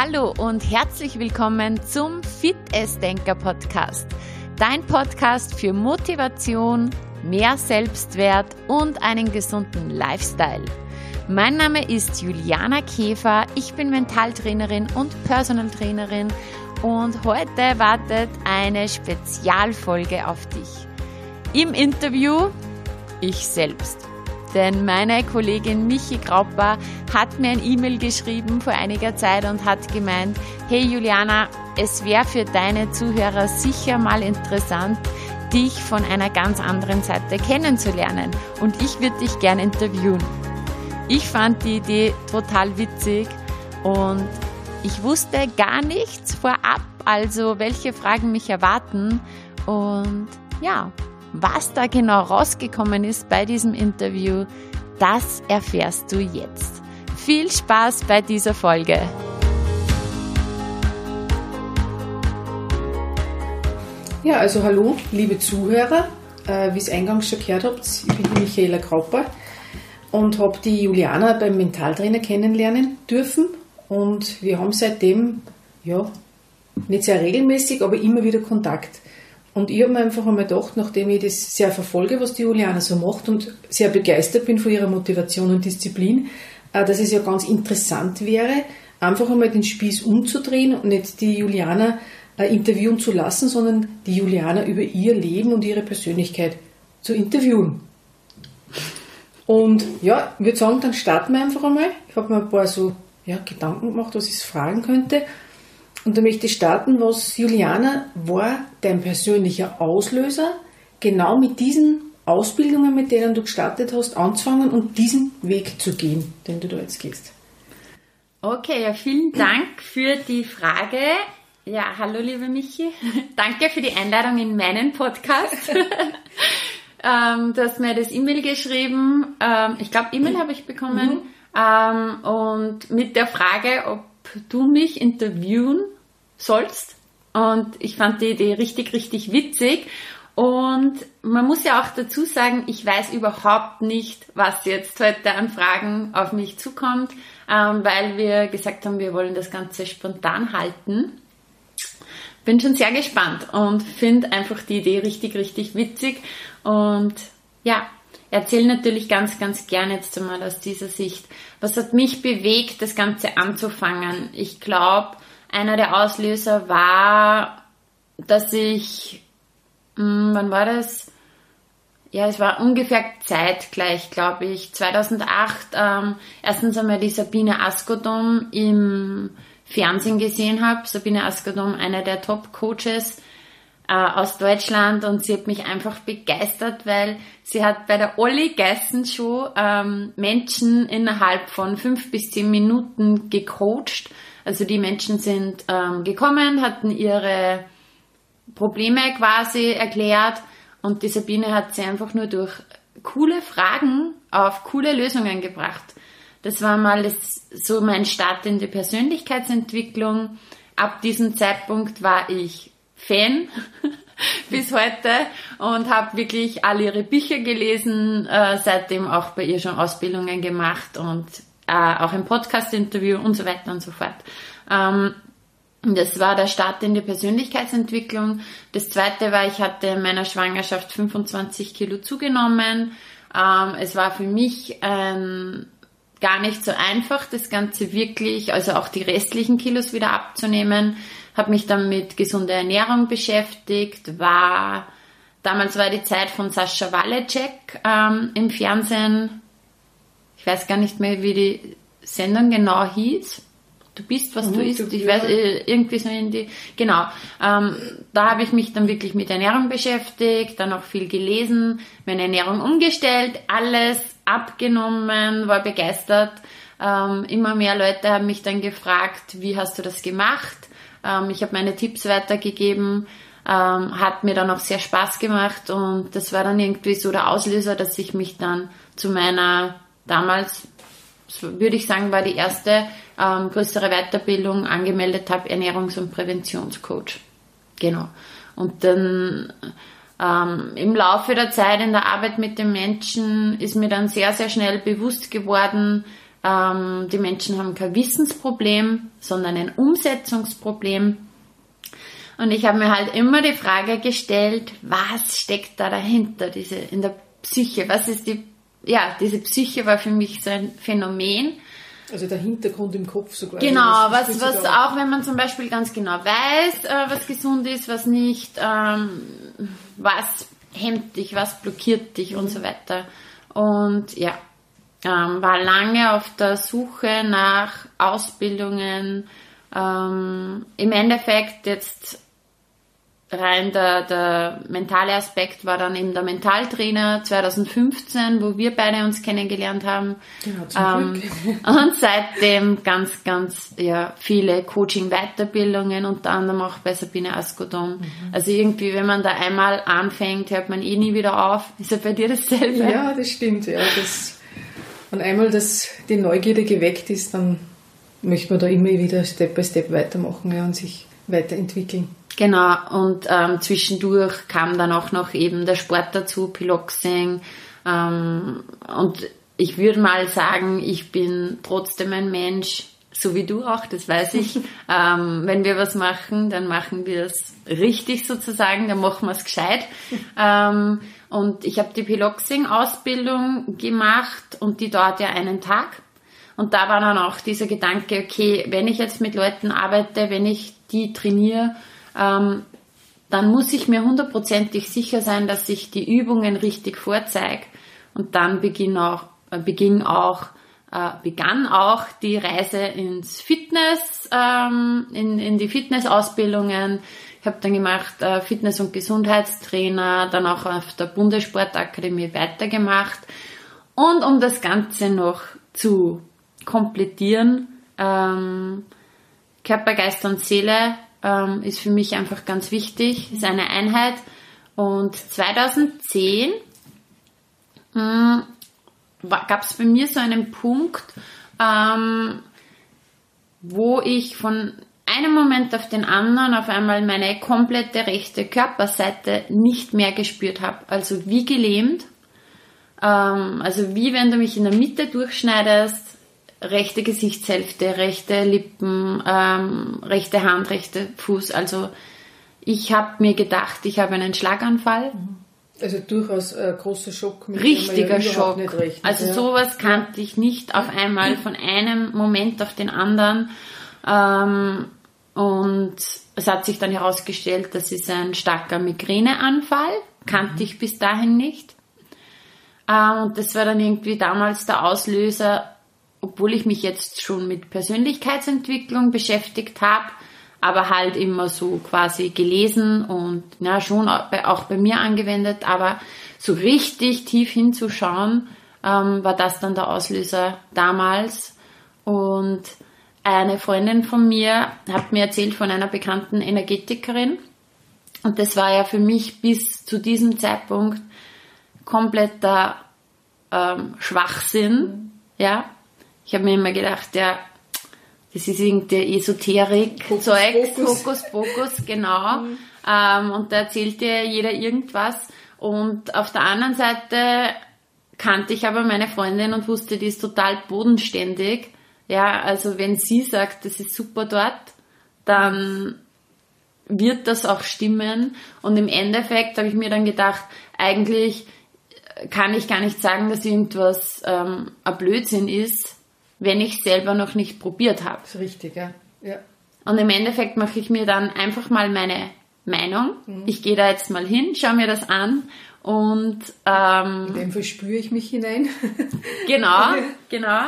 Hallo und herzlich willkommen zum Fit Denker Podcast. Dein Podcast für Motivation, mehr Selbstwert und einen gesunden Lifestyle. Mein Name ist Juliana Käfer, ich bin Mentaltrainerin und Personal Trainerin und heute wartet eine Spezialfolge auf dich. Im Interview ich selbst. Denn meine Kollegin Michi Grauper hat mir ein E-Mail geschrieben vor einiger Zeit und hat gemeint, hey Juliana, es wäre für deine Zuhörer sicher mal interessant, dich von einer ganz anderen Seite kennenzulernen und ich würde dich gern interviewen. Ich fand die Idee total witzig und ich wusste gar nichts vorab, also welche Fragen mich erwarten und ja, was da genau rausgekommen ist bei diesem Interview, das erfährst du jetzt. Viel Spaß bei dieser Folge. Ja, also hallo, liebe Zuhörer. Äh, Wie es eingangs schon gehört habt, ich bin die Michaela Krauper und habe die Juliana beim Mentaltrainer kennenlernen dürfen. Und wir haben seitdem, ja, nicht sehr regelmäßig, aber immer wieder Kontakt. Und ich habe mir einfach einmal gedacht, nachdem ich das sehr verfolge, was die Juliana so macht und sehr begeistert bin von ihrer Motivation und Disziplin, äh, dass es ja ganz interessant wäre, einfach einmal den Spieß umzudrehen und nicht die Juliana äh, interviewen zu lassen, sondern die Juliana über ihr Leben und ihre Persönlichkeit zu interviewen. Und ja, ich würde sagen, dann starten wir einfach einmal. Ich habe mir ein paar so ja, Gedanken gemacht, was ich fragen könnte. Und da möchte ich starten, was Juliana war dein persönlicher Auslöser, genau mit diesen Ausbildungen, mit denen du gestartet hast, anzufangen und diesen Weg zu gehen, den du da jetzt gehst. Okay, ja, vielen Dank für die Frage. Ja, hallo liebe Michi. Danke für die Einladung in meinen Podcast. ähm, du hast mir das E-Mail geschrieben. Ähm, ich glaube, E-Mail habe ich bekommen. Mhm. Ähm, und mit der Frage, ob du mich interviewen sollst. Und ich fand die Idee richtig, richtig witzig. Und man muss ja auch dazu sagen, ich weiß überhaupt nicht, was jetzt heute an Fragen auf mich zukommt, ähm, weil wir gesagt haben, wir wollen das Ganze spontan halten. Bin schon sehr gespannt und finde einfach die Idee richtig, richtig witzig. Und ja, erzähle natürlich ganz, ganz gerne jetzt einmal aus dieser Sicht. Was hat mich bewegt, das Ganze anzufangen? Ich glaube, einer der Auslöser war, dass ich, mh, hm, wann war das? Ja, es war ungefähr zeitgleich, glaube ich. 2008 ähm, erstens einmal die Sabine Askodom im Fernsehen gesehen habe. Sabine Askodom, eine der Top-Coaches äh, aus Deutschland und sie hat mich einfach begeistert, weil sie hat bei der Olli Geissen Show ähm, Menschen innerhalb von fünf bis zehn Minuten gecoacht also die Menschen sind ähm, gekommen, hatten ihre Probleme quasi erklärt und die Sabine hat sie einfach nur durch coole Fragen auf coole Lösungen gebracht. Das war mal so mein Start in die Persönlichkeitsentwicklung. Ab diesem Zeitpunkt war ich Fan bis heute und habe wirklich alle ihre Bücher gelesen, äh, seitdem auch bei ihr schon Ausbildungen gemacht und äh, auch ein Podcast-Interview und so weiter und so fort. Ähm, das war der Start in die Persönlichkeitsentwicklung. Das zweite war, ich hatte in meiner Schwangerschaft 25 Kilo zugenommen. Ähm, es war für mich ähm, gar nicht so einfach, das Ganze wirklich, also auch die restlichen Kilos wieder abzunehmen. Habe mich dann mit gesunder Ernährung beschäftigt, war damals war die Zeit von Sascha Waleczek ähm, im Fernsehen weiß gar nicht mehr, wie die Sendung genau hieß. Du bist, was mhm, du isst. Ich weiß, äh, irgendwie so in die, genau. Ähm, da habe ich mich dann wirklich mit Ernährung beschäftigt, dann auch viel gelesen, meine Ernährung umgestellt, alles abgenommen, war begeistert. Ähm, immer mehr Leute haben mich dann gefragt, wie hast du das gemacht? Ähm, ich habe meine Tipps weitergegeben, ähm, hat mir dann auch sehr Spaß gemacht und das war dann irgendwie so der Auslöser, dass ich mich dann zu meiner damals, würde ich sagen, war die erste ähm, größere Weiterbildung angemeldet habe, Ernährungs- und Präventionscoach. Genau. Und dann ähm, im Laufe der Zeit in der Arbeit mit den Menschen ist mir dann sehr, sehr schnell bewusst geworden, Ähm, die Menschen haben kein Wissensproblem, sondern ein Umsetzungsproblem. Und ich habe mir halt immer die Frage gestellt, was steckt da dahinter, diese in der Psyche? Was ist die, ja, diese Psyche war für mich so ein Phänomen. Also der Hintergrund im Kopf so quasi. Genau, was, was auch, wenn man zum Beispiel ganz genau weiß, äh, was gesund ist, was nicht, ähm, was hemmt dich, was blockiert dich und so weiter. Und ja, ähm, war lange auf der Suche nach Ausbildungen. Ähm, Im Endeffekt jetzt rein der, der mentale Aspekt war dann eben der Mentaltrainer 2015, wo wir beide uns kennengelernt haben. Genau, zum Ähm, und seitdem ganz, ganz ja, viele Coaching-Weiterbildungen, unter anderem auch bei Sabine Askodom. Also irgendwie, wenn man da einmal anfängt, hört man eh nie wieder auf. Ist ja bei dir dasselbe? Ja, das stimmt. Ja, das, wenn einmal das, die Neugierde geweckt ist, dann möchte man da immer wieder Step by Step weitermachen ja, und sich weiterentwickeln. Genau, und ähm, zwischendurch kam dann auch noch eben der Sport dazu, Piloxing. Ähm, und ich würde mal sagen, ich bin trotzdem ein Mensch, so wie du auch, das weiß ich. ähm, wenn wir was machen, dann machen wir es richtig sozusagen, dann machen wir es gescheit. ähm, und ich habe die Piloxing-Ausbildung gemacht und die dauert ja einen Tag. Und da war dann auch dieser Gedanke, okay, wenn ich jetzt mit Leuten arbeite, wenn ich die trainiere, ähm, dann muss ich mir hundertprozentig sicher sein, dass ich die Übungen richtig vorzeige. Und dann beginn auch, äh, beginn auch, äh, begann auch die Reise ins Fitness, ähm, in, in die Fitnessausbildungen. Ich habe dann gemacht äh, Fitness- und Gesundheitstrainer, dann auch auf der Bundessportakademie weitergemacht. Und um das Ganze noch zu komplettieren, ähm, Körper, Geist und Seele ähm, ist für mich einfach ganz wichtig, ist eine Einheit. Und 2010 gab es bei mir so einen Punkt, ähm, wo ich von einem Moment auf den anderen auf einmal meine komplette rechte Körperseite nicht mehr gespürt habe. Also wie gelähmt. Ähm, also wie wenn du mich in der Mitte durchschneidest, rechte Gesichtshälfte, rechte Lippen, ähm, rechte Hand, rechte Fuß. Also ich habe mir gedacht, ich habe einen Schlaganfall. Also durchaus ein großer Schock. Mit Richtiger ja Schock. Rechnet, also ja. sowas kannte ich nicht auf einmal von einem Moment auf den anderen. Ähm, und es hat sich dann herausgestellt, das ist ein starker Migräneanfall. Kannte ich bis dahin nicht. Ähm, und das war dann irgendwie damals der Auslöser, obwohl ich mich jetzt schon mit Persönlichkeitsentwicklung beschäftigt habe, aber halt immer so quasi gelesen und ja, schon auch bei, auch bei mir angewendet, aber so richtig tief hinzuschauen, ähm, war das dann der Auslöser damals. Und eine Freundin von mir hat mir erzählt von einer bekannten Energetikerin. Und das war ja für mich bis zu diesem Zeitpunkt kompletter ähm, Schwachsinn. Ja, ich habe mir immer gedacht, ja, das ist irgendwie Esoterik-Zeug, Hokuspokus. Hokuspokus, genau. Ähm, und da erzählt dir jeder irgendwas. Und auf der anderen Seite kannte ich aber meine Freundin und wusste, die ist total bodenständig. Ja, also wenn sie sagt, das ist super dort, dann wird das auch stimmen. Und im Endeffekt habe ich mir dann gedacht, eigentlich kann ich gar nicht sagen, dass irgendwas ähm, ein Blödsinn ist, wenn ich selber noch nicht probiert habe. Das ist richtig, ja. ja. Und im Endeffekt mache ich mir dann einfach mal meine Meinung. Ich gehe da jetzt mal hin, schaue mir das an und ähm, In dem Fall spüre ich mich hinein. genau, genau.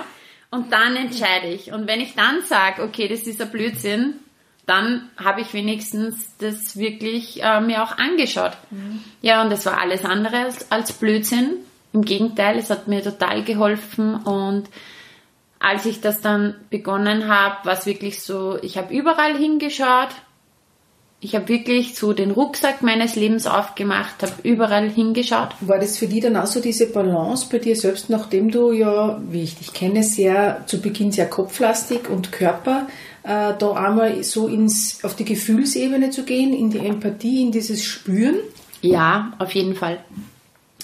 Und dann entscheide ich. Und wenn ich dann sage, okay, das ist ein Blödsinn, dann habe ich wenigstens das wirklich äh, mir auch angeschaut. Ja, und es war alles andere als, als Blödsinn. Im Gegenteil, es hat mir total geholfen und als ich das dann begonnen habe, war es wirklich so, ich habe überall hingeschaut. Ich habe wirklich so den Rucksack meines Lebens aufgemacht, habe überall hingeschaut. War das für dich dann auch so diese Balance bei dir selbst, nachdem du ja, wie ich dich kenne, sehr zu Beginn sehr kopflastig und Körper, äh, da einmal so ins, auf die Gefühlsebene zu gehen, in die Empathie, in dieses Spüren? Ja, auf jeden Fall.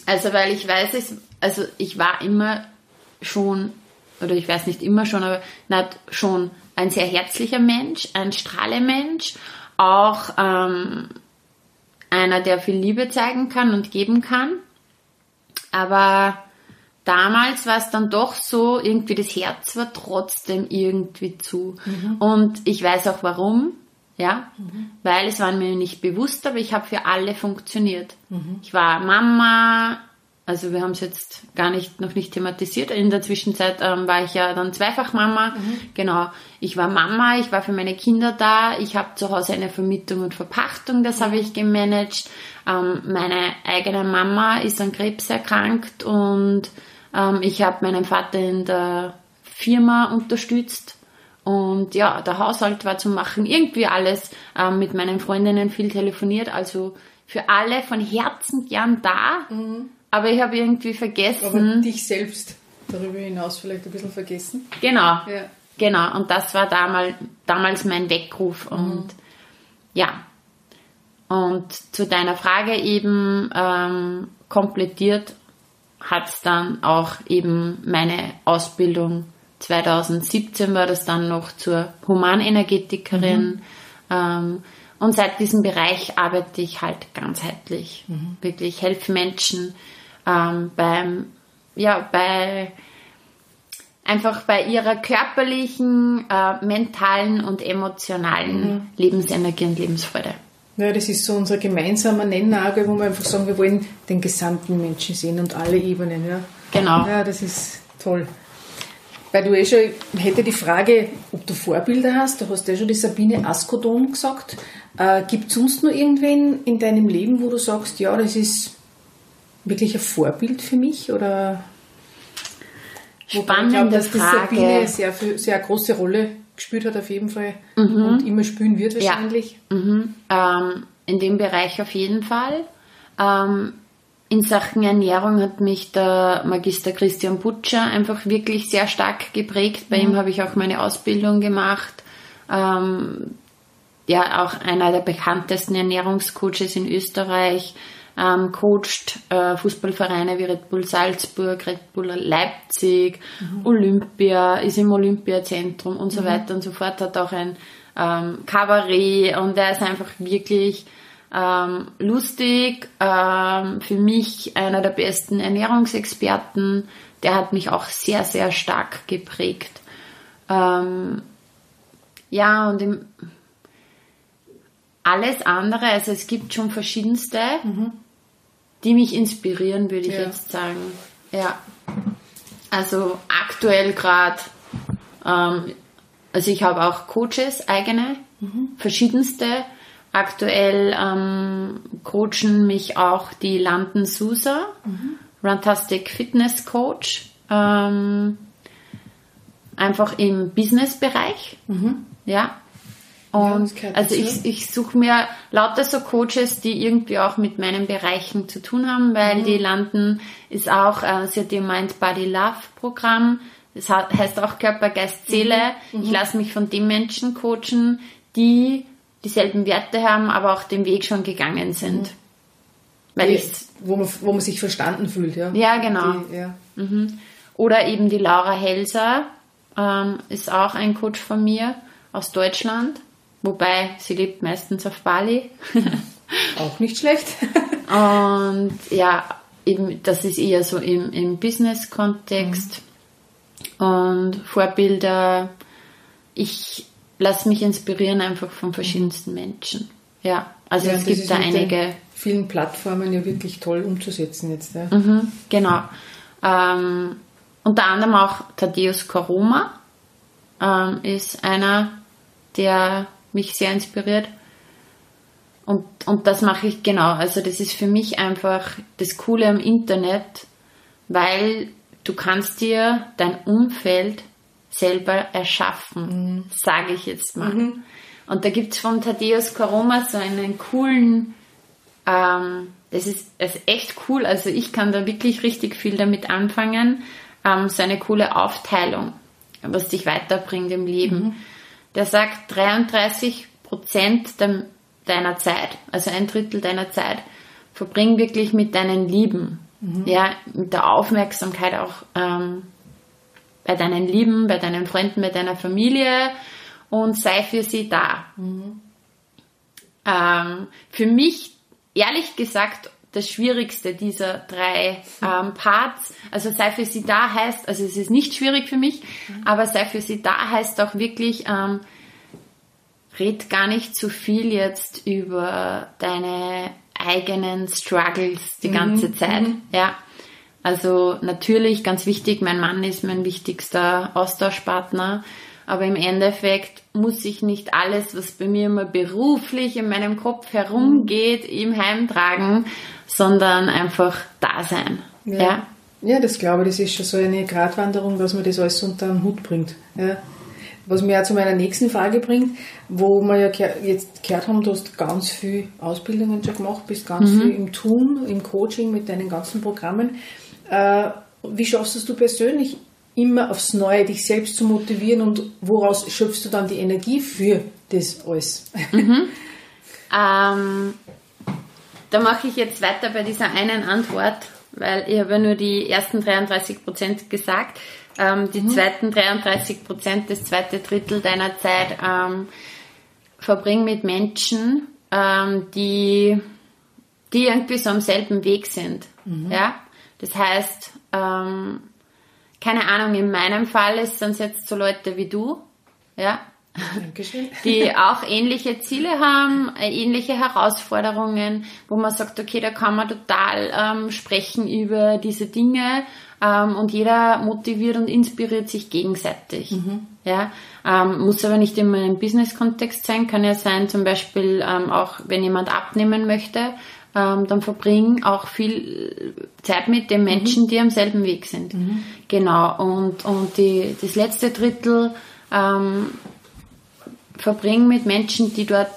Also weil ich weiß es, also ich war immer schon oder ich weiß nicht immer schon, aber nicht schon ein sehr herzlicher Mensch, ein Strahlemensch, auch ähm, einer, der viel Liebe zeigen kann und geben kann. Aber damals war es dann doch so, irgendwie das Herz war trotzdem irgendwie zu. Mhm. Und ich weiß auch warum, ja, mhm. weil es war mir nicht bewusst, aber ich habe für alle funktioniert. Mhm. Ich war Mama, also wir haben es jetzt gar nicht noch nicht thematisiert. In der Zwischenzeit ähm, war ich ja dann zweifach Mama. Mhm. Genau. Ich war Mama, ich war für meine Kinder da. Ich habe zu Hause eine Vermietung und Verpachtung, das mhm. habe ich gemanagt. Ähm, meine eigene Mama ist an Krebs erkrankt und ähm, ich habe meinen Vater in der Firma unterstützt. Und ja, der Haushalt war zu machen, irgendwie alles ähm, mit meinen Freundinnen viel telefoniert. Also für alle von Herzen gern da. Mhm aber ich habe irgendwie vergessen. Aber dich selbst darüber hinaus vielleicht ein bisschen vergessen. Genau. Ja. Genau. Und das war damals, damals mein Weckruf. Mhm. Und ja. Und zu deiner Frage eben ähm, komplettiert hat es dann auch eben meine Ausbildung 2017 war das dann noch zur Humanenergetikerin. Mhm. Ähm, und seit diesem Bereich arbeite ich halt ganzheitlich. Mhm. Wirklich helfe Menschen ähm, beim, ja, bei, einfach bei ihrer körperlichen, äh, mentalen und emotionalen mhm. Lebensenergie und Lebensfreude. Ja, das ist so unser gemeinsamer Nennnagel, wo wir einfach sagen, wir wollen den gesamten Menschen sehen und alle Ebenen. Ja. Genau. Ja, das ist toll. Weil du eh schon, hätte die Frage, ob du Vorbilder hast, du hast ja schon die Sabine Askodon gesagt. Äh, Gibt es sonst noch irgendwen in deinem Leben, wo du sagst, ja, das ist wirklich ein Vorbild für mich? Oder Spannende ich glaube, dass Frage. die Sabine sehr, sehr große Rolle gespielt hat auf jeden Fall mhm. und immer spielen wird wahrscheinlich. Ja. Mhm. Ähm, in dem Bereich auf jeden Fall. Ähm, in Sachen Ernährung hat mich der Magister Christian Butcher einfach wirklich sehr stark geprägt. Bei mhm. ihm habe ich auch meine Ausbildung gemacht. Ähm, ja, auch einer der bekanntesten Ernährungscoaches in Österreich ähm, coacht äh, Fußballvereine wie Red Bull Salzburg, Red Bull Leipzig, mhm. Olympia, ist im Olympiazentrum und so mhm. weiter und so fort, hat auch ein ähm, Kabarett und er ist einfach wirklich ähm, lustig, ähm, für mich einer der besten Ernährungsexperten, der hat mich auch sehr, sehr stark geprägt. Ähm, ja, und im, alles andere, also es gibt schon verschiedenste, mhm die mich inspirieren, würde ich ja. jetzt sagen. Ja. Also aktuell gerade, ähm, also ich habe auch Coaches, eigene, mhm. verschiedenste. Aktuell ähm, coachen mich auch die Landen Susa, mhm. Runtastic Fitness Coach, ähm, einfach im Business-Bereich. Mhm. Ja, und ja, also ich, ich suche mir lauter so Coaches, die irgendwie auch mit meinen Bereichen zu tun haben, weil mhm. die landen, ist auch, äh, sie hat ihr Mind Body Love Programm, das heißt auch Körper, Geist, Seele. Mhm. Ich lasse mich von den Menschen coachen, die dieselben Werte haben, aber auch den Weg schon gegangen sind. Mhm. Weil ich, wo, man, wo man sich verstanden fühlt, ja. Ja, genau. Die, ja. Mhm. Oder eben die Laura Helser ähm, ist auch ein Coach von mir aus Deutschland. Wobei sie lebt meistens auf Bali. Auch nicht schlecht. Und ja, eben, das ist eher so im, im Business-Kontext. Mhm. Und Vorbilder, ich lasse mich inspirieren einfach von verschiedensten Menschen. Ja, also ja, es gibt da einige. Vielen Plattformen ja wirklich toll umzusetzen jetzt. Ja. Mhm, genau. Ähm, unter anderem auch Thaddeus Koroma ähm, ist einer, der mich sehr inspiriert. Und, und das mache ich genau. Also das ist für mich einfach das Coole am Internet, weil du kannst dir dein Umfeld selber erschaffen, mhm. sage ich jetzt mal. Mhm. Und da gibt es von Thaddeus Koroma so einen coolen, ähm, das, ist, das ist echt cool, also ich kann da wirklich richtig viel damit anfangen, ähm, so eine coole Aufteilung, was dich weiterbringt im Leben. Mhm der sagt 33 Prozent deiner Zeit, also ein Drittel deiner Zeit, verbring wirklich mit deinen Lieben, mhm. ja, mit der Aufmerksamkeit auch ähm, bei deinen Lieben, bei deinen Freunden, bei deiner Familie und sei für sie da. Mhm. Ähm, für mich, ehrlich gesagt, das Schwierigste dieser drei ähm, Parts. Also sei für sie da heißt, also es ist nicht schwierig für mich, aber sei für sie da heißt auch wirklich, ähm, red gar nicht zu viel jetzt über deine eigenen Struggles die mhm. ganze Zeit. Mhm. Ja. Also natürlich ganz wichtig, mein Mann ist mein wichtigster Austauschpartner, aber im Endeffekt muss ich nicht alles, was bei mir immer beruflich in meinem Kopf herumgeht, ihm heimtragen, sondern einfach da sein. Ja. ja. ja. das glaube ich, das ist schon so eine Gratwanderung, dass man das alles unter den Hut bringt. Ja. Was mir auch zu meiner nächsten Frage bringt, wo wir ja jetzt gehört haben, du hast ganz viel Ausbildungen schon gemacht, bist ganz mhm. viel im Tun, im Coaching mit deinen ganzen Programmen. Äh, wie schaffst du persönlich immer aufs Neue, dich selbst zu motivieren und woraus schöpfst du dann die Energie für das alles? Mhm. ähm, da mache ich jetzt weiter bei dieser einen Antwort, weil ich habe ja nur die ersten 33 Prozent gesagt. Ähm, die mhm. zweiten 33 Prozent, das zweite Drittel deiner Zeit ähm, verbring mit Menschen, ähm, die, die irgendwie so am selben Weg sind. Mhm. Ja? Das heißt, ähm, keine Ahnung, in meinem Fall sind es jetzt so Leute wie du, ja, Dankeschön. die auch ähnliche Ziele haben, äh, ähnliche Herausforderungen, wo man sagt, okay, da kann man total ähm, sprechen über diese Dinge ähm, und jeder motiviert und inspiriert sich gegenseitig. Mhm. Ja, ähm, muss aber nicht immer im Business-Kontext sein, kann ja sein, zum Beispiel ähm, auch, wenn jemand abnehmen möchte, ähm, dann verbringen auch viel Zeit mit den Menschen, mhm. die am selben Weg sind. Mhm. Genau. Und, und die, das letzte Drittel ähm, verbringen mit Menschen, die dort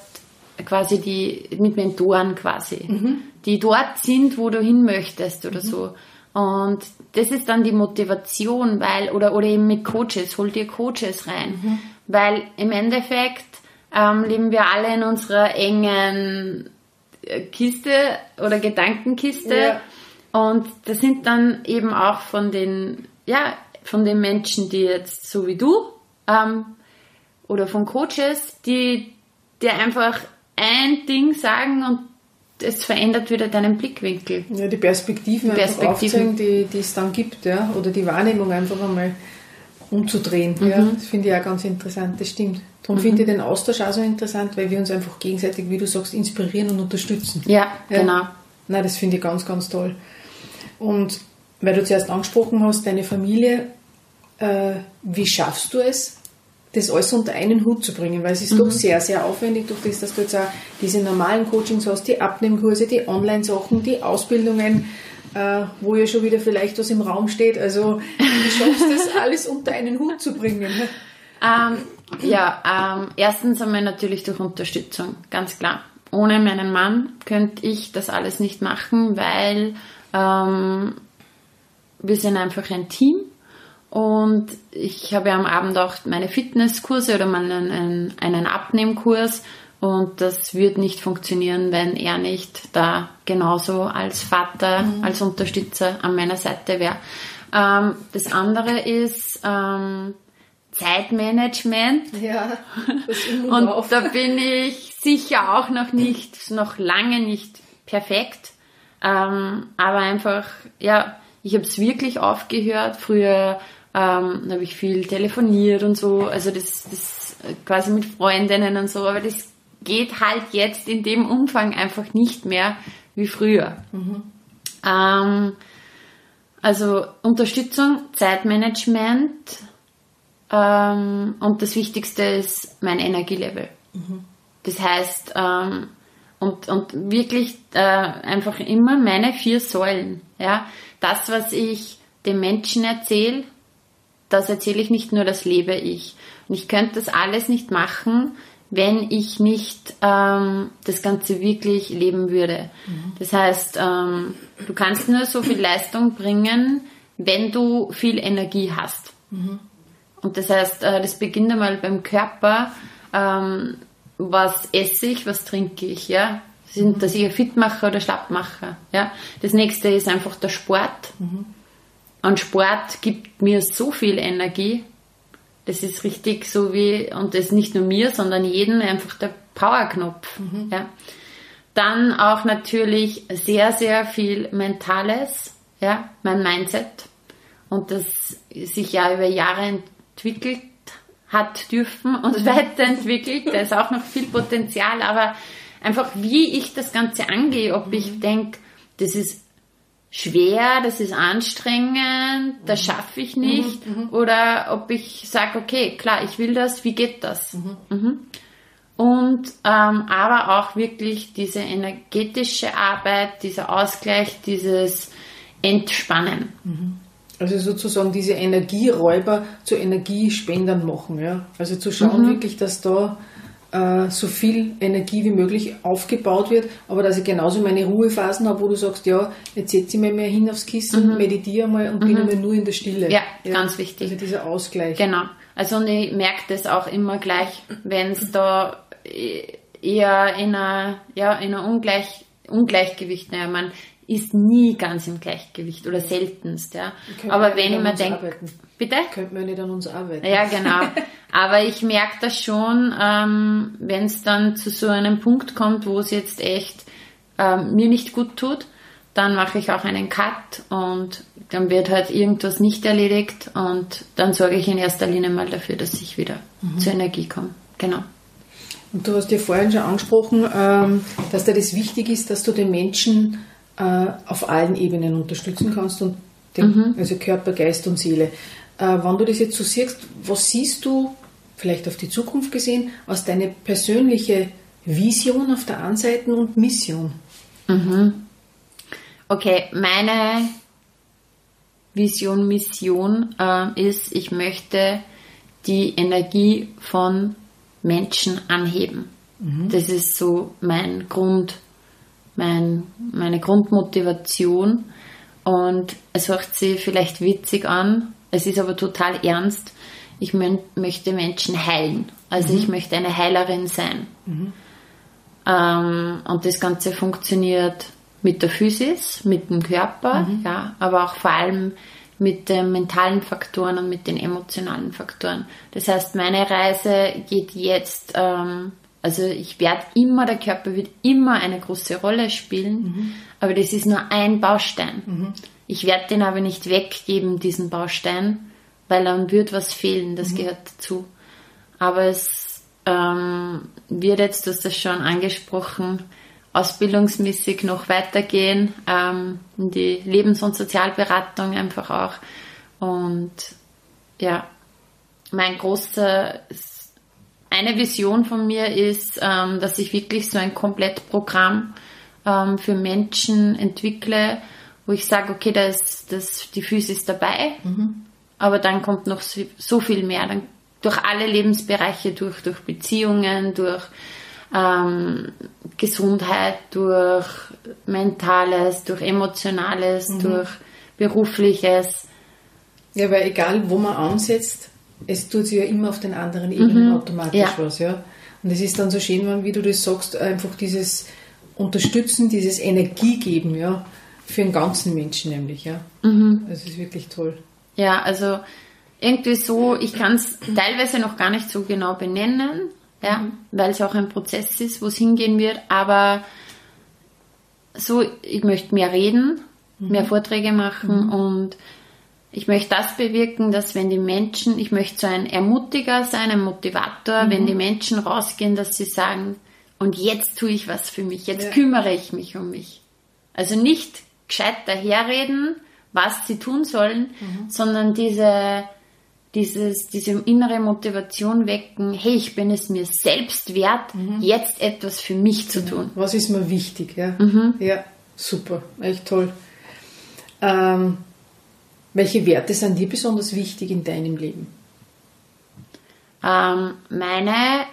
quasi die, mit Mentoren quasi, mhm. die dort sind, wo du hin möchtest oder mhm. so. Und das ist dann die Motivation, weil, oder, oder eben mit Coaches, hol dir Coaches rein. Mhm. Weil im Endeffekt ähm, leben wir alle in unserer engen Kiste oder Gedankenkiste. Ja. Und das sind dann eben auch von den, ja, von den Menschen, die jetzt so wie du ähm, oder von Coaches, die dir einfach ein Ding sagen und es verändert wieder deinen Blickwinkel. Ja, die Perspektiven, Perspektiven. aufzeigen, die, die es dann gibt, ja, oder die Wahrnehmung einfach einmal umzudrehen. Mhm. Ja, das finde ich auch ganz interessant, das stimmt. Darum mhm. finde ich den Austausch auch so interessant, weil wir uns einfach gegenseitig, wie du sagst, inspirieren und unterstützen. Ja, ja. genau. Nein, das finde ich ganz, ganz toll. Und weil du zuerst angesprochen hast, deine Familie, äh, wie schaffst du es, das alles unter einen Hut zu bringen? Weil es ist mhm. doch sehr, sehr aufwendig durch das, dass du jetzt auch diese normalen Coachings hast, die Abnehmkurse, die Online-Sachen, die Ausbildungen, äh, wo ja schon wieder vielleicht was im Raum steht. Also wie schaffst du das alles unter einen Hut zu bringen? Ähm, ja, ähm, erstens einmal natürlich durch Unterstützung, ganz klar. Ohne meinen Mann könnte ich das alles nicht machen, weil ähm, wir sind einfach ein Team und ich habe ja am Abend auch meine Fitnesskurse oder meinen einen, einen Abnehmkurs und das wird nicht funktionieren, wenn er nicht da genauso als Vater, mhm. als Unterstützer an meiner Seite wäre. Ähm, das andere ist ähm, Zeitmanagement. Ja, und drauf. da bin ich sicher auch noch nicht, noch lange nicht perfekt. Ähm, aber einfach, ja, ich habe es wirklich aufgehört. Früher ähm, habe ich viel telefoniert und so, also das, das quasi mit Freundinnen und so, aber das geht halt jetzt in dem Umfang einfach nicht mehr wie früher. Mhm. Ähm, also Unterstützung, Zeitmanagement ähm, und das Wichtigste ist mein Energielevel. Mhm. Das heißt, ähm, und, und wirklich äh, einfach immer meine vier Säulen. Ja? Das, was ich den Menschen erzähle, das erzähle ich nicht nur, das lebe ich. Und ich könnte das alles nicht machen, wenn ich nicht ähm, das Ganze wirklich leben würde. Mhm. Das heißt, ähm, du kannst nur so viel Leistung bringen, wenn du viel Energie hast. Mhm. Und das heißt, äh, das beginnt einmal beim Körper. Ähm, was esse ich, was trinke ich, ja? Sind mhm. das eher fit mache oder schlapp mache, ja? Das nächste ist einfach der Sport. Mhm. und Sport gibt mir so viel Energie. Das ist richtig so wie, und das nicht nur mir, sondern jeden einfach der Powerknopf. Mhm. Ja. Dann auch natürlich sehr, sehr viel Mentales, ja, mein Mindset. Und das sich ja über Jahre entwickelt hat dürfen und weiterentwickelt. Da ist auch noch viel Potenzial, aber einfach wie ich das Ganze angehe, ob ich mhm. denke, das ist schwer, das ist anstrengend, das mhm. schaffe ich nicht, mhm, mhm. oder ob ich sage, okay, klar, ich will das, wie geht das? Mhm. Mhm. Und ähm, aber auch wirklich diese energetische Arbeit, dieser Ausgleich, dieses Entspannen. Also sozusagen diese Energieräuber zu Energiespendern machen, ja. Also zu schauen wirklich, dass da äh, so viel Energie wie möglich aufgebaut wird, aber dass ich genauso meine Ruhephasen habe, wo du sagst, ja, jetzt setze ich mich mehr hin aufs Kissen, mhm. meditiere mal und mhm. bin einmal nur in der Stille. Ja, ja, ganz wichtig. Also dieser Ausgleich. Genau. Also und ich merke das auch immer gleich, wenn es da eher in einer, ja, in einer Ungleich, Ungleichgewicht, naja, man ist nie ganz im Gleichgewicht oder seltenst, ja. Aber wenn ich mir denke, bitte? Könnte man nicht an uns arbeiten. Ja, genau. Aber ich merke das schon, ähm, wenn es dann zu so einem Punkt kommt, wo es jetzt echt ähm, mir nicht gut tut, dann mache ich auch einen Cut und dann wird halt irgendwas nicht erledigt und dann sorge ich in erster Linie mal dafür, dass ich wieder mhm. zur Energie komme. Genau. Und du hast ja vorhin schon angesprochen, ähm, dass dir das wichtig ist, dass du den Menschen äh, auf allen Ebenen unterstützen kannst und den, mhm. also Körper, Geist und Seele. Äh, wenn du das jetzt so siehst, was siehst du vielleicht auf die Zukunft gesehen, als deine persönliche Vision auf der einen Seite und Mission? Mhm. Okay, meine Vision, Mission äh, ist, ich möchte die Energie von Menschen anheben. Mhm. Das ist so mein Grund, mein, meine Grundmotivation. Und es hört sich vielleicht witzig an, es ist aber total ernst ich möchte Menschen heilen. Also mhm. ich möchte eine Heilerin sein. Mhm. Ähm, und das Ganze funktioniert mit der Physis, mit dem Körper, mhm. ja, aber auch vor allem mit den mentalen Faktoren und mit den emotionalen Faktoren. Das heißt, meine Reise geht jetzt, ähm, also ich werde immer, der Körper wird immer eine große Rolle spielen, mhm. aber das ist nur ein Baustein. Mhm. Ich werde den aber nicht weggeben, diesen Baustein, weil dann wird was fehlen, das mhm. gehört dazu. Aber es ähm, wird jetzt, du hast das schon angesprochen, ausbildungsmäßig noch weitergehen, ähm, in die Lebens- und Sozialberatung einfach auch. Und ja, mein großer, eine Vision von mir ist, ähm, dass ich wirklich so ein Komplettprogramm ähm, für Menschen entwickle, wo ich sage, okay, da ist das, die Physis dabei, mhm aber dann kommt noch so viel mehr, dann durch alle Lebensbereiche durch, durch Beziehungen, durch ähm, Gesundheit, durch Mentales, durch Emotionales, mhm. durch Berufliches. Ja, weil egal wo man ansetzt, es tut sich ja immer auf den anderen Ebenen mhm. automatisch ja. was, ja. Und es ist dann so schön, wie du das sagst, einfach dieses Unterstützen, dieses Energie geben, ja, für den ganzen Menschen nämlich, ja. Mhm. Das ist wirklich toll. Ja, also irgendwie so, ich kann es teilweise noch gar nicht so genau benennen, ja, mhm. weil es auch ein Prozess ist, wo es hingehen wird, aber so, ich möchte mehr reden, mhm. mehr Vorträge machen mhm. und ich möchte das bewirken, dass wenn die Menschen, ich möchte so ein Ermutiger sein, ein Motivator, wenn mhm. die Menschen rausgehen, dass sie sagen, und jetzt tue ich was für mich, jetzt ja. kümmere ich mich um mich. Also nicht gescheit daherreden, was sie tun sollen, mhm. sondern diese, dieses, diese innere Motivation wecken, hey, ich bin es mir selbst wert, mhm. jetzt etwas für mich zu tun. Was ist mir wichtig, ja? Mhm. Ja, super, echt toll. Ähm, welche Werte sind dir besonders wichtig in deinem Leben? Ähm, meine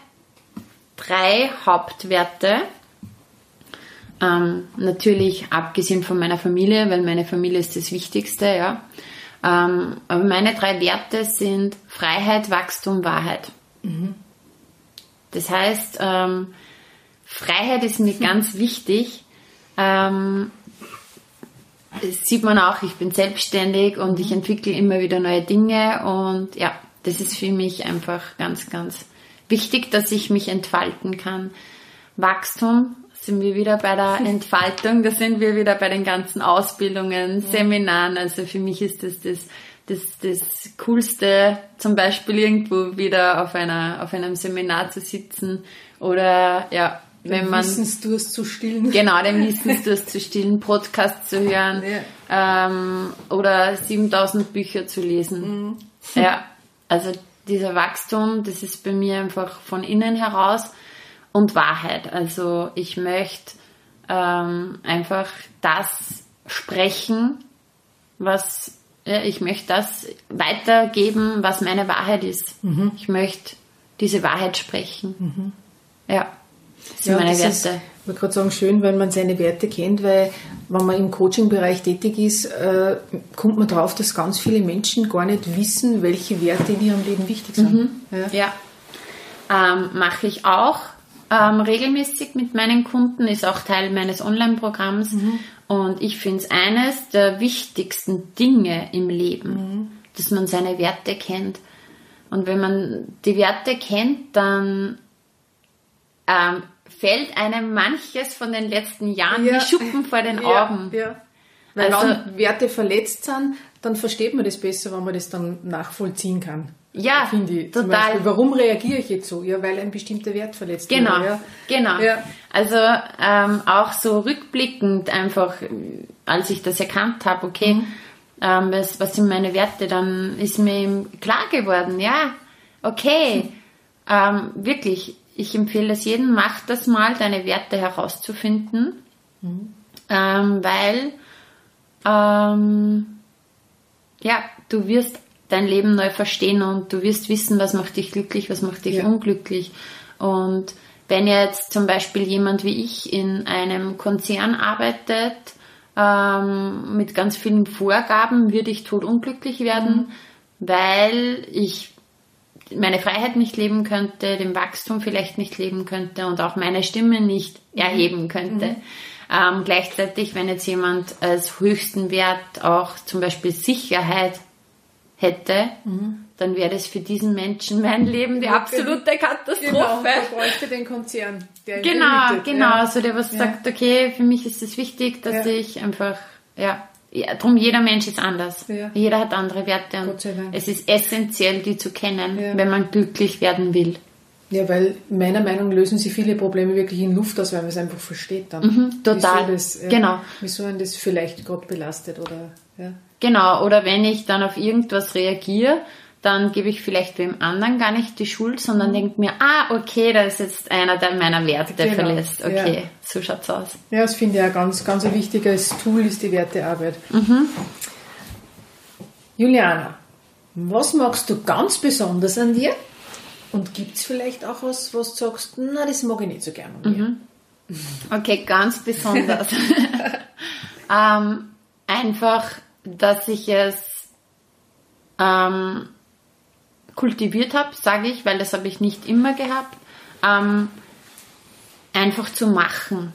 drei Hauptwerte ähm, natürlich abgesehen von meiner Familie, weil meine Familie ist das Wichtigste, ja. Ähm, aber meine drei Werte sind Freiheit, Wachstum, Wahrheit. Mhm. Das heißt, ähm, Freiheit ist mir ganz wichtig. Ähm, sieht man auch, ich bin selbstständig und ich entwickle immer wieder neue Dinge und ja, das ist für mich einfach ganz, ganz wichtig, dass ich mich entfalten kann. Wachstum sind wir wieder bei der Entfaltung, da sind wir wieder bei den ganzen Ausbildungen, Seminaren. Also für mich ist das das, das, das Coolste, zum Beispiel irgendwo wieder auf einer, auf einem Seminar zu sitzen oder ja, wenn man Wissensdurst zu stillen. Genau, den Wissensdurst zu stillen, Podcast zu hören ja. ähm, oder 7000 Bücher zu lesen. Mhm. Ja, also dieser Wachstum, das ist bei mir einfach von innen heraus und Wahrheit. Also ich möchte ähm, einfach das sprechen, was ja, ich möchte das weitergeben, was meine Wahrheit ist. Mhm. Ich möchte diese Wahrheit sprechen. Mhm. Ja, das sind ja, meine Werte. Ist, ich wollte gerade sagen, schön, wenn man seine Werte kennt, weil wenn man im Coaching-Bereich tätig ist, äh, kommt man drauf, dass ganz viele Menschen gar nicht wissen, welche Werte in ihrem Leben wichtig sind. Mhm. Ja, ja. Ähm, mache ich auch ähm, regelmäßig mit meinen Kunden, ist auch Teil meines Online-Programms. Mhm. Und ich finde es eines der wichtigsten Dinge im Leben, mhm. dass man seine Werte kennt. Und wenn man die Werte kennt, dann ähm, fällt einem manches von den letzten Jahren ja. wie Schuppen vor den Augen. Ja, ja. Weil also, wenn Werte verletzt sind, dann versteht man das besser, wenn man das dann nachvollziehen kann. Ja, finde ich. Total. Beispiel, warum reagiere ich jetzt so? Ja, weil ein bestimmter Wert verletzt genau, wurde. Ja. Genau, ja. Also ähm, auch so rückblickend einfach, als ich das erkannt habe, okay, mhm. ähm, was, was sind meine Werte, dann ist mir klar geworden, ja, okay, mhm. ähm, wirklich, ich empfehle es jedem, mach das mal, deine Werte herauszufinden, mhm. ähm, weil ähm, ja, du wirst dein Leben neu verstehen und du wirst wissen, was macht dich glücklich, was macht dich ja. unglücklich. Und wenn jetzt zum Beispiel jemand wie ich in einem Konzern arbeitet, ähm, mit ganz vielen Vorgaben, würde ich tot unglücklich werden, mhm. weil ich meine Freiheit nicht leben könnte, dem Wachstum vielleicht nicht leben könnte und auch meine Stimme nicht erheben könnte. Mhm. Ähm, gleichzeitig, wenn jetzt jemand als höchsten Wert auch zum Beispiel Sicherheit hätte, mhm. dann wäre das für diesen Menschen mein Leben die absolute Katastrophe. Genau, er bräuchte den Konzern. Der genau, genau, ja. also der was ja. sagt, okay, für mich ist es wichtig, dass ja. ich einfach, ja, ja, drum jeder Mensch ist anders. Ja. Jeder hat andere Werte und es ist essentiell, die zu kennen, ja. wenn man glücklich werden will. Ja, weil meiner Meinung nach lösen sie viele Probleme wirklich in Luft aus, weil man es einfach versteht dann. Mhm, total. Wieso das, äh, genau. Wieso man das vielleicht Gott belastet oder ja. Genau, oder wenn ich dann auf irgendwas reagiere, dann gebe ich vielleicht dem anderen gar nicht die Schuld, sondern denke mir, ah, okay, da ist jetzt einer, der meiner Werte genau. verlässt. Okay, ja. so schaut's aus. Ja, das finde ich ein ganz, ganz ein wichtiges Tool ist die Wertearbeit. Mhm. Juliana, was magst du ganz besonders an dir? Und gibt es vielleicht auch was, was du sagst, na, das mag ich nicht so gerne an mir? Mhm. Okay, ganz besonders. ähm, einfach dass ich es ähm, kultiviert habe, sage ich, weil das habe ich nicht immer gehabt, ähm, einfach zu machen.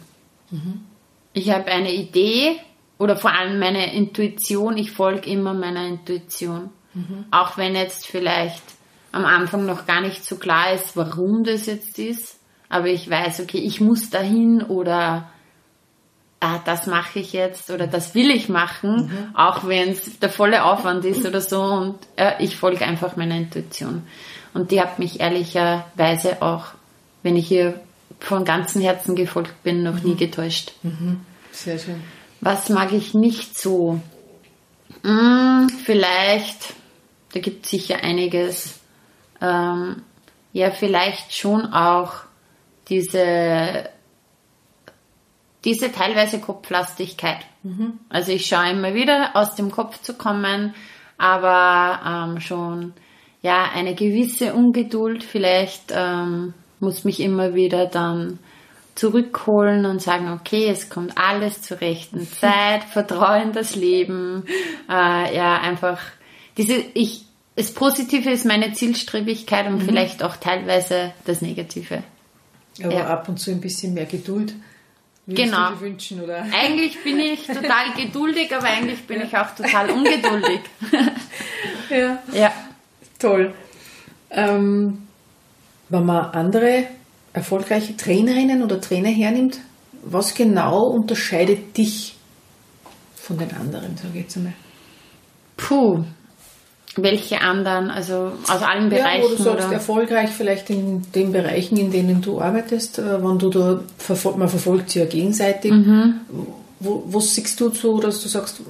Mhm. Ich habe eine Idee oder vor allem meine Intuition, ich folge immer meiner Intuition. Mhm. Auch wenn jetzt vielleicht am Anfang noch gar nicht so klar ist, warum das jetzt ist, aber ich weiß, okay, ich muss dahin oder ah, das mache ich jetzt oder das will ich machen, mhm. auch wenn es der volle Aufwand ist oder so. Und äh, ich folge einfach meiner Intuition. Und die hat mich ehrlicherweise auch, wenn ich ihr von ganzem Herzen gefolgt bin, noch mhm. nie getäuscht. Mhm. Sehr schön. Was mag ich nicht so? Hm, vielleicht, da gibt es sicher einiges. Ähm, ja, vielleicht schon auch diese diese teilweise Kopflastigkeit. Mhm. Also ich schaue immer wieder aus dem Kopf zu kommen, aber ähm, schon ja eine gewisse Ungeduld. Vielleicht ähm, muss mich immer wieder dann zurückholen und sagen, okay, es kommt alles zur rechten Zeit, vertraue in das Leben, äh, ja einfach diese ich das Positive ist meine Zielstrebigkeit und mhm. vielleicht auch teilweise das Negative. Aber ja. ab und zu ein bisschen mehr Geduld genau. du dir wünschen, oder? Eigentlich bin ich total geduldig, aber eigentlich bin ich auch total ungeduldig. Ja. ja. Toll. Ähm, wenn man andere erfolgreiche Trainerinnen oder Trainer hernimmt, was genau unterscheidet dich von den anderen, sage ich jetzt einmal? Puh. Welche anderen, also aus allen Bereichen? Ja, wo du sagst, oder? erfolgreich vielleicht in den Bereichen, in denen du arbeitest, äh, wenn du da, man verfolgt sie ja gegenseitig, Mhm. wo, wo siehst du so, dass du sagst,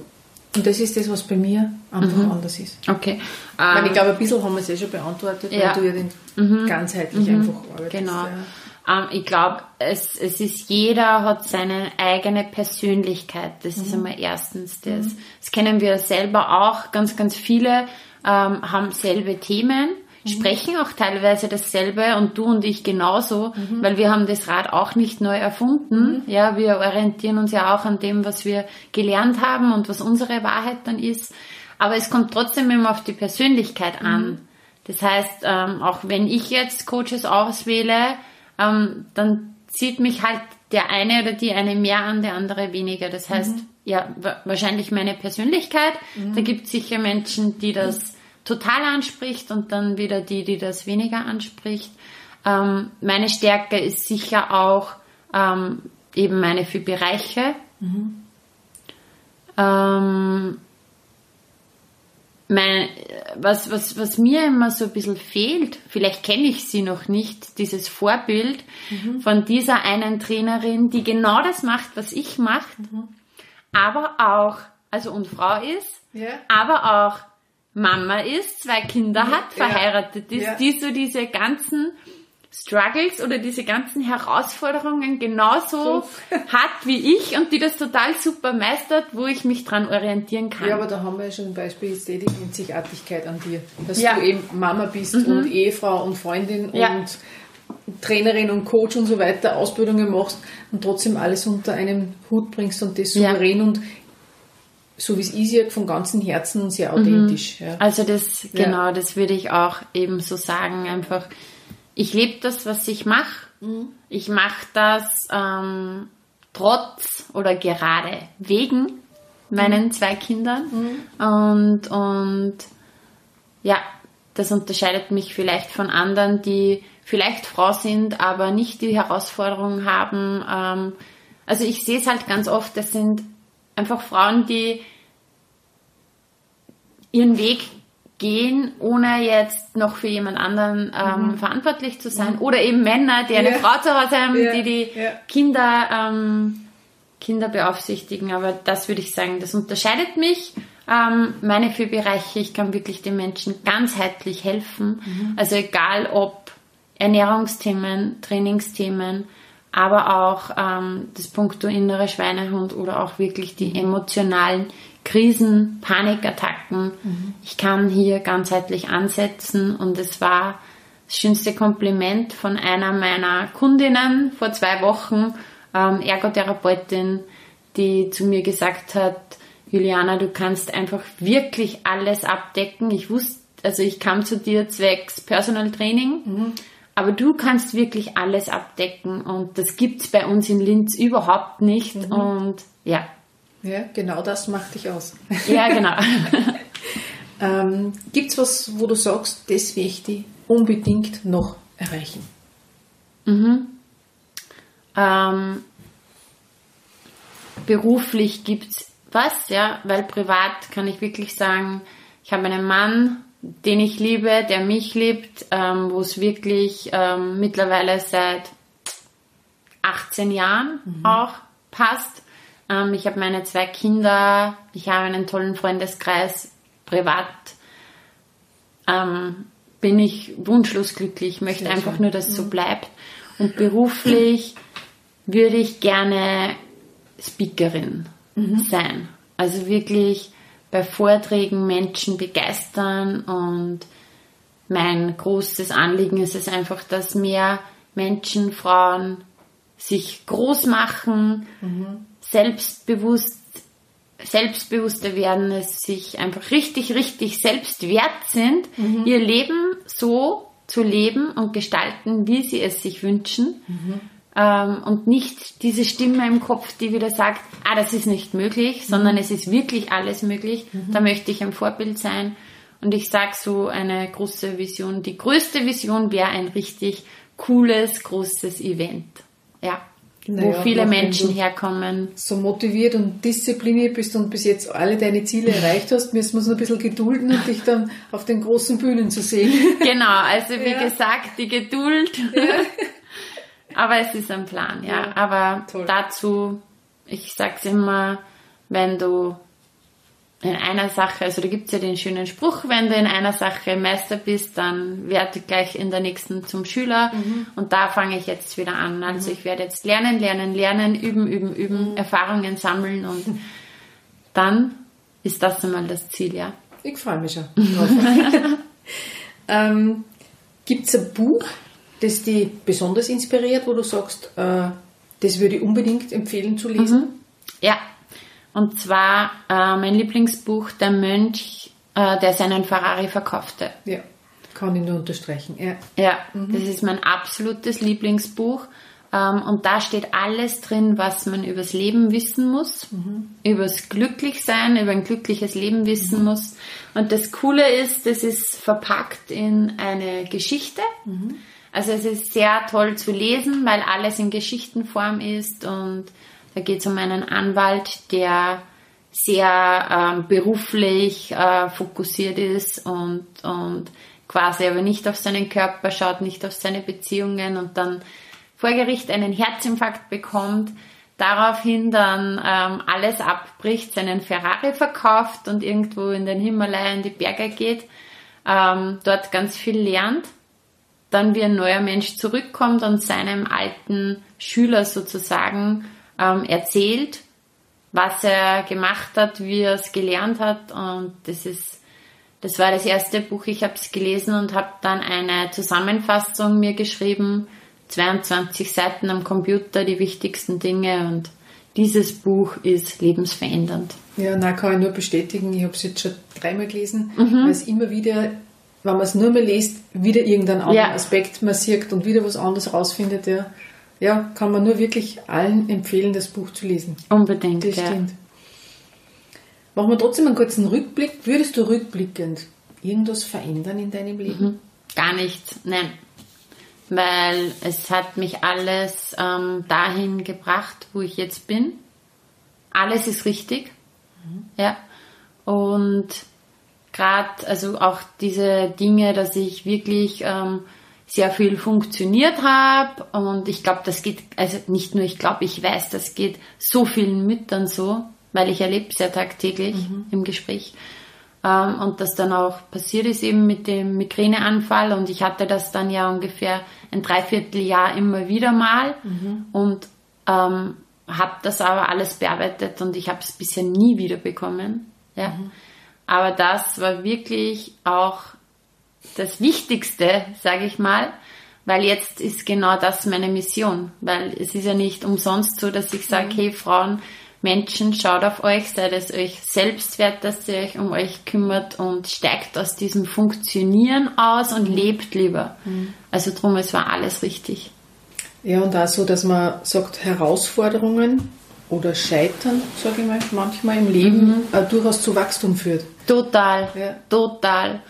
und das ist das, was bei mir einfach Mhm. anders ist? Okay. Ich, meine, Ähm, ich glaube, ein bisschen haben wir es eh schon beantwortet, Ja. weil du ja den ganzheitlich einfach arbeitest. Genau. Ja. Ähm, ich glaube, es, es ist, jeder hat seine eigene Persönlichkeit. Das ist einmal erstens das. Das kennen wir selber auch. Ganz, ganz viele ähm, haben selbe Themen, sprechen auch teilweise dasselbe und du und ich genauso, weil wir haben das Rad auch nicht neu erfunden. Ja, wir orientieren uns ja auch an dem, was wir gelernt haben und was unsere Wahrheit dann ist. Aber es kommt trotzdem immer auf die Persönlichkeit an. Das heißt, ähm, auch wenn ich jetzt Coaches auswähle, ähm, dann zieht mich halt der eine oder die eine mehr an, der andere weniger. Das heißt, ja, wa- wahrscheinlich meine Persönlichkeit. Da gibt es sicher Menschen, die das total anspricht und dann wieder die, die das weniger anspricht. Ähm, meine Stärke ist sicher auch ähm, eben meine vier Bereiche. Ähm, mein, was, was, was mir immer so ein bisschen fehlt, vielleicht kenne ich sie noch nicht, dieses Vorbild von dieser einen Trainerin, die genau das macht, was ich mache, aber auch, also und Frau ist, Ja. aber auch Mama ist, zwei Kinder hat, Ja. verheiratet ist, Ja. die so diese ganzen Struggles oder diese ganzen Herausforderungen genauso So. hat wie ich und die das total super meistert, wo ich mich dran orientieren kann. Ja, aber da haben wir ja schon ein Beispiel, ist eh die Einzigartigkeit an dir. Dass Ja. Mhm. du eben Mama bist und Ehefrau und Freundin Ja. und Trainerin und Coach und so weiter, Ausbildungen machst und trotzdem alles unter einem Hut bringst und das Ja. souverän und so wie es ist, ja von ganzem Herzen und sehr authentisch. Ja. Also das, Ja. genau, das würde ich auch eben so sagen. Einfach, ich lebe das, was ich mache. Ich mache das ähm, trotz oder gerade wegen meinen zwei Kindern. Und, und ja, das unterscheidet mich vielleicht von anderen, die vielleicht Frau sind, aber nicht die Herausforderungen haben. Ähm, also ich sehe es halt ganz oft, das sind einfach Frauen, die ihren Weg gehen, ohne jetzt noch für jemand anderen ähm, verantwortlich zu sein. Oder eben Männer, die eine Ja. Frau zu Hause haben, Ja. die die Ja. Kinder, ähm, Kinder beaufsichtigen. Aber das würde ich sagen, das unterscheidet mich. Ähm, meine vier Bereiche, ich kann wirklich den Menschen ganzheitlich helfen. Also egal ob Ernährungsthemen, Trainingsthemen, aber auch ähm, das Punkto innere Schweinehund oder auch wirklich die emotionalen Krisen, Panikattacken. Ich kann hier ganzheitlich ansetzen und es war das schönste Kompliment von einer meiner Kundinnen vor zwei Wochen, ähm, Ergotherapeutin, die zu mir gesagt hat, Juliana, du kannst einfach wirklich alles abdecken. Ich wusste, also ich kam zu dir zwecks Personal Training, aber du kannst wirklich alles abdecken und das gibt's bei uns in Linz überhaupt nicht und ja, ja, genau das macht dich aus. ja genau. ähm, Gibt es was, wo du sagst, das will ich die unbedingt noch erreichen? ähm, beruflich gibt's was, ja, weil privat kann ich wirklich sagen, ich habe einen Mann, den ich liebe, der mich liebt, ähm, wo es wirklich ähm, mittlerweile seit 18 Jahren auch passt. Ähm, ich habe meine zwei Kinder, ich habe einen tollen Freundeskreis, privat ähm, bin ich wunschlos glücklich, möchte Sehr einfach schön. nur, dass es so bleibt. Und beruflich würde ich gerne Speakerin sein. Also wirklich bei Vorträgen Menschen begeistern und mein großes Anliegen ist es einfach, dass mehr Menschen, Frauen sich groß machen, selbstbewusst, selbstbewusster werden, es sich einfach richtig, richtig selbst wert sind, ihr Leben so zu leben und gestalten, wie sie es sich wünschen. Ähm, und nicht diese Stimme im Kopf, die wieder sagt, ah, das ist nicht möglich, sondern es ist wirklich alles möglich. Da möchte ich ein Vorbild sein. Und ich sage so eine große Vision. Die größte Vision wäre ein richtig cooles, großes Event. Ja. Naja, wo viele Menschen herkommen. So motiviert und diszipliniert bist und bis jetzt alle deine Ziele erreicht hast, müssen wir uns ein bisschen gedulden und dich dann auf den großen Bühnen zu sehen. Genau, also wie Ja. gesagt, die Geduld. Aber es ist ein Plan, ja. Ja, Aber toll. dazu, ich sag's immer, wenn du in einer Sache, also da gibt's ja den schönen Spruch, wenn du in einer Sache Meister bist, dann werde gleich in der nächsten zum Schüler. Mhm. Und da fange ich jetzt wieder an. Also ich werde jetzt lernen, lernen, lernen, üben, üben, Mhm. üben, Erfahrungen sammeln und dann ist das einmal das Ziel, ja. Ich freue mich schon drauf. ähm, Gibt es ein Buch, das dich besonders inspiriert, wo du sagst, äh, das würde ich unbedingt empfehlen zu lesen? Ja, und zwar äh, mein Lieblingsbuch, Der Mönch, äh, der seinen Ferrari verkaufte. Ja, kann ich nur unterstreichen. Ja. Ja, das ist mein absolutes Lieblingsbuch. Ähm, und da steht alles drin, was man übers Leben wissen muss, übers Glücklichsein, über ein glückliches Leben wissen muss. Und das Coole ist, das ist verpackt in eine Geschichte. Also es ist sehr toll zu lesen, weil alles in Geschichtenform ist und da geht es um einen Anwalt, der sehr ähm, beruflich äh, fokussiert ist und, und quasi aber nicht auf seinen Körper schaut, nicht auf seine Beziehungen und dann vor Gericht einen Herzinfarkt bekommt, daraufhin dann ähm, alles abbricht, seinen Ferrari verkauft und irgendwo in den Himalaya in die Berge geht, ähm, dort ganz viel lernt dann wie ein neuer Mensch zurückkommt und seinem alten Schüler sozusagen ähm, erzählt, was er gemacht hat, wie er es gelernt hat und das ist das war das erste Buch, ich habe es gelesen und habe dann eine Zusammenfassung mir geschrieben, 22 Seiten am Computer, die wichtigsten Dinge und dieses Buch ist lebensverändernd. Ja, na kann ich nur bestätigen. Ich habe es jetzt schon dreimal gelesen, Mhm. weil es immer wieder, wenn man es nur mehr liest, wieder irgendeinen anderen Ja. Aspekt man sieht und wieder was anderes rausfindet. Ja. ja, kann man nur wirklich allen empfehlen, das Buch zu lesen. Unbedingt, Das ja. stimmt. Machen wir trotzdem einen kurzen Rückblick. Würdest du rückblickend irgendwas verändern in deinem Leben? Gar nichts, nein. Weil es hat mich alles ähm, dahin gebracht, wo ich jetzt bin. Alles ist richtig. Ja. Und gerade, also auch diese Dinge, dass ich wirklich ähm, sehr viel funktioniert habe und ich glaube, das geht, also nicht nur ich glaube, ich weiß, das geht so vielen Müttern so, weil ich erlebe es ja tagtäglich im Gespräch. Ähm, und das dann auch passiert ist eben mit dem Migräneanfall und ich hatte das dann ja ungefähr ein Dreivierteljahr immer wieder mal und ähm, habe das aber alles bearbeitet und ich habe es bisher nie wieder bekommen. Ja. Aber das war wirklich auch das Wichtigste, sage ich mal, weil jetzt ist genau das meine Mission, weil es ist ja nicht umsonst so, dass ich sage, hey Frauen, Menschen, schaut auf euch, seid es euch selbst wert, dass ihr euch um euch kümmert und steigt aus diesem Funktionieren aus und lebt lieber. Also drum, es war alles richtig. Ja, und auch so, dass man sagt, Herausforderungen oder Scheitern, sage ich mal, manchmal im Leben äh, durchaus zu Wachstum führt. Total, Ja. total.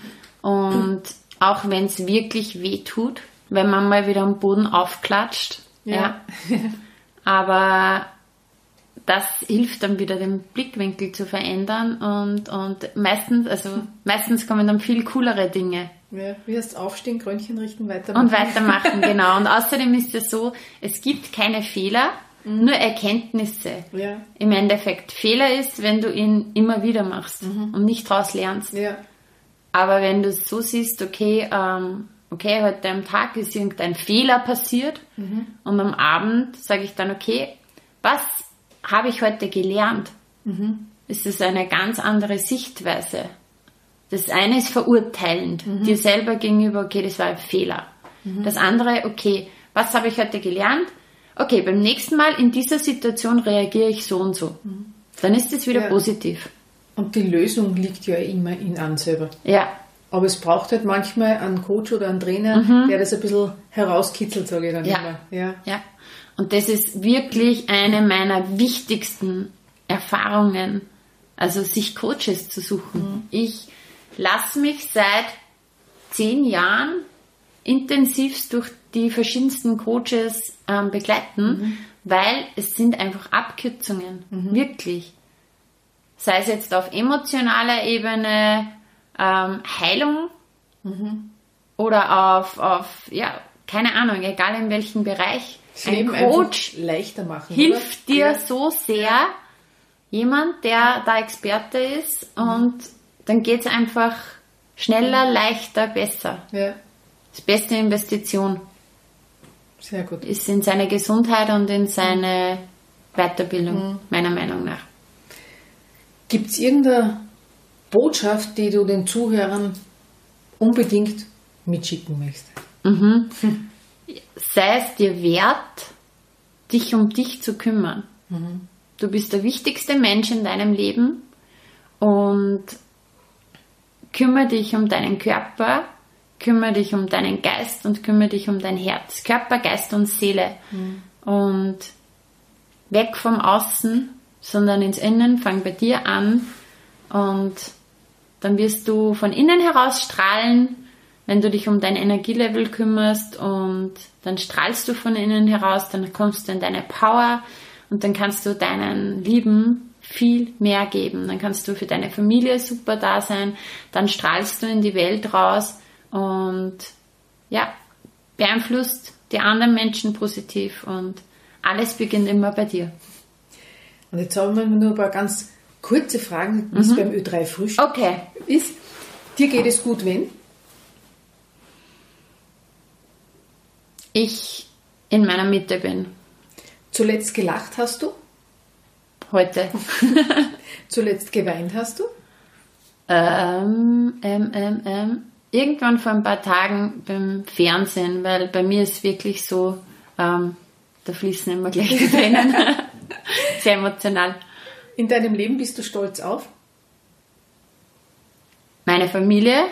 Und auch wenn es wirklich weh tut, wenn man mal wieder am Boden aufklatscht, ja. Aber das hilft dann wieder, den Blickwinkel zu verändern und, und meistens, also meistens kommen dann viel coolere Dinge. Ja, wie heißt aufstehen, Krönchen richten, weitermachen. Und weitermachen, genau. Und außerdem ist es so, es gibt keine Fehler, nur Erkenntnisse. Ja, Im Endeffekt, Fehler ist, wenn du ihn immer wieder machst und nicht daraus lernst. ja, Aber wenn du es so siehst, okay, ähm, okay, heute am Tag ist irgendein Fehler passiert und am Abend sage ich dann, okay, was habe ich heute gelernt? Ist es eine ganz andere Sichtweise? Das eine ist verurteilend, dir selber gegenüber, okay, das war ein Fehler. Das andere, okay, was habe ich heute gelernt? Okay, beim nächsten Mal in dieser Situation reagiere ich so und so. Dann ist es wieder Ja. positiv. Und die Lösung liegt ja immer in einem selber. Ja, Aber es braucht halt manchmal einen Coach oder einen Trainer, der das ein bisschen herauskitzelt, sage ich dann Ja. immer. Ja. Ja, Und das ist wirklich eine meiner wichtigsten Erfahrungen, also sich Coaches zu suchen. Mhm. Ich lasse mich seit zehn Jahren intensivst durch die verschiedensten Coaches ähm, begleiten, mhm. weil es sind einfach Abkürzungen, mhm. wirklich. Sei es jetzt auf emotionaler Ebene, ähm, Heilung mhm. oder auf, auf, ja, keine Ahnung, egal in welchem Bereich. Das ein Coach leichter machen, hilft oder? dir ja. so sehr, jemand, der da Experte ist und dann geht es einfach schneller, leichter, besser. Ja. Das beste Investition. Sehr gut. Ist in seine Gesundheit und in seine Weiterbildung, mhm. meiner Meinung nach. Gibt es irgendeine Botschaft, die du den Zuhörern unbedingt mitschicken möchtest? Mhm. Hm. Sei es dir wert, dich um dich zu kümmern. Mhm. Du bist der wichtigste Mensch in deinem Leben und kümmere dich um deinen Körper, kümmere dich um deinen Geist und kümmere dich um dein Herz. Körper, Geist und Seele. Mhm. Und weg vom Außen, sondern ins Innen, fang bei dir an und dann wirst du von innen heraus strahlen, wenn du dich um dein Energielevel kümmerst und dann strahlst du von innen heraus, dann kommst du in deine Power und dann kannst du deinen Lieben viel mehr geben. Dann kannst du für deine Familie super da sein, dann strahlst du in die Welt raus und ja, beeinflusst die anderen Menschen positiv und alles beginnt immer bei dir. Und jetzt haben wir nur ein paar ganz kurze Fragen, wie es mhm. beim Ö3 Frühstück okay. ist. Dir geht es gut, wenn? Ich in meiner Mitte bin. Zuletzt gelacht hast du? Heute. Zuletzt geweint hast du? Ähm, ähm, ähm, ähm, irgendwann vor ein paar Tagen beim Fernsehen, weil bei mir ist wirklich so, ähm, da fließen immer gleich die Tränen. Sehr emotional. In deinem Leben bist du stolz auf? Meine Familie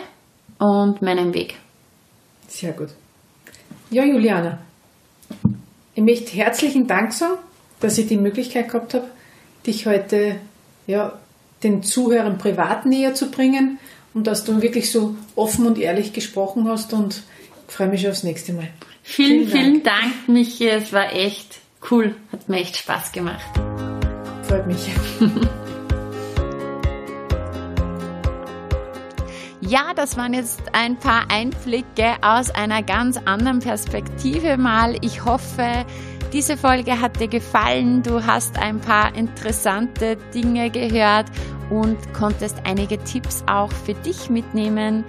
und meinen Weg. Sehr gut. Ja, Juliana, ich möchte herzlichen Dank sagen, dass ich die Möglichkeit gehabt habe, dich heute ja, den Zuhörern privat näher zu bringen und dass du wirklich so offen und ehrlich gesprochen hast und ich freue mich aufs nächste Mal. Vielen, vielen Dank, Dank Michi. Es war echt cool. Hat mir echt Spaß gemacht. Freut mich. Ja, das waren jetzt ein paar Einblicke aus einer ganz anderen Perspektive mal. Ich hoffe, diese Folge hat dir gefallen. Du hast ein paar interessante Dinge gehört und konntest einige Tipps auch für dich mitnehmen.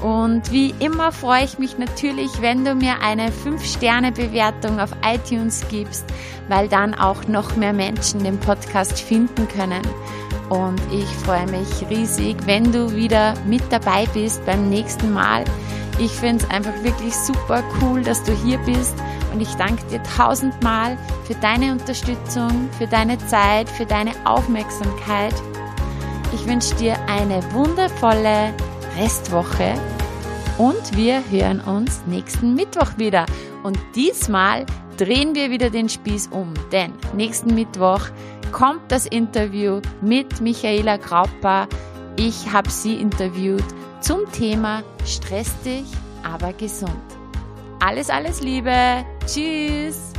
Und wie immer freue ich mich natürlich, wenn du mir eine 5-Sterne-Bewertung auf iTunes gibst, weil dann auch noch mehr Menschen den Podcast finden können. Und ich freue mich riesig, wenn du wieder mit dabei bist beim nächsten Mal. Ich finde es einfach wirklich super cool, dass du hier bist und ich danke dir tausendmal für deine Unterstützung, für deine Zeit, für deine Aufmerksamkeit. Ich wünsche dir eine wundervolle Restwoche und wir hören uns nächsten Mittwoch wieder. Und diesmal drehen wir wieder den Spieß um, denn nächsten Mittwoch kommt das Interview mit Michaela Grauper. Ich habe sie interviewt zum Thema Stress dich, aber gesund. Alles, alles Liebe. Tschüss.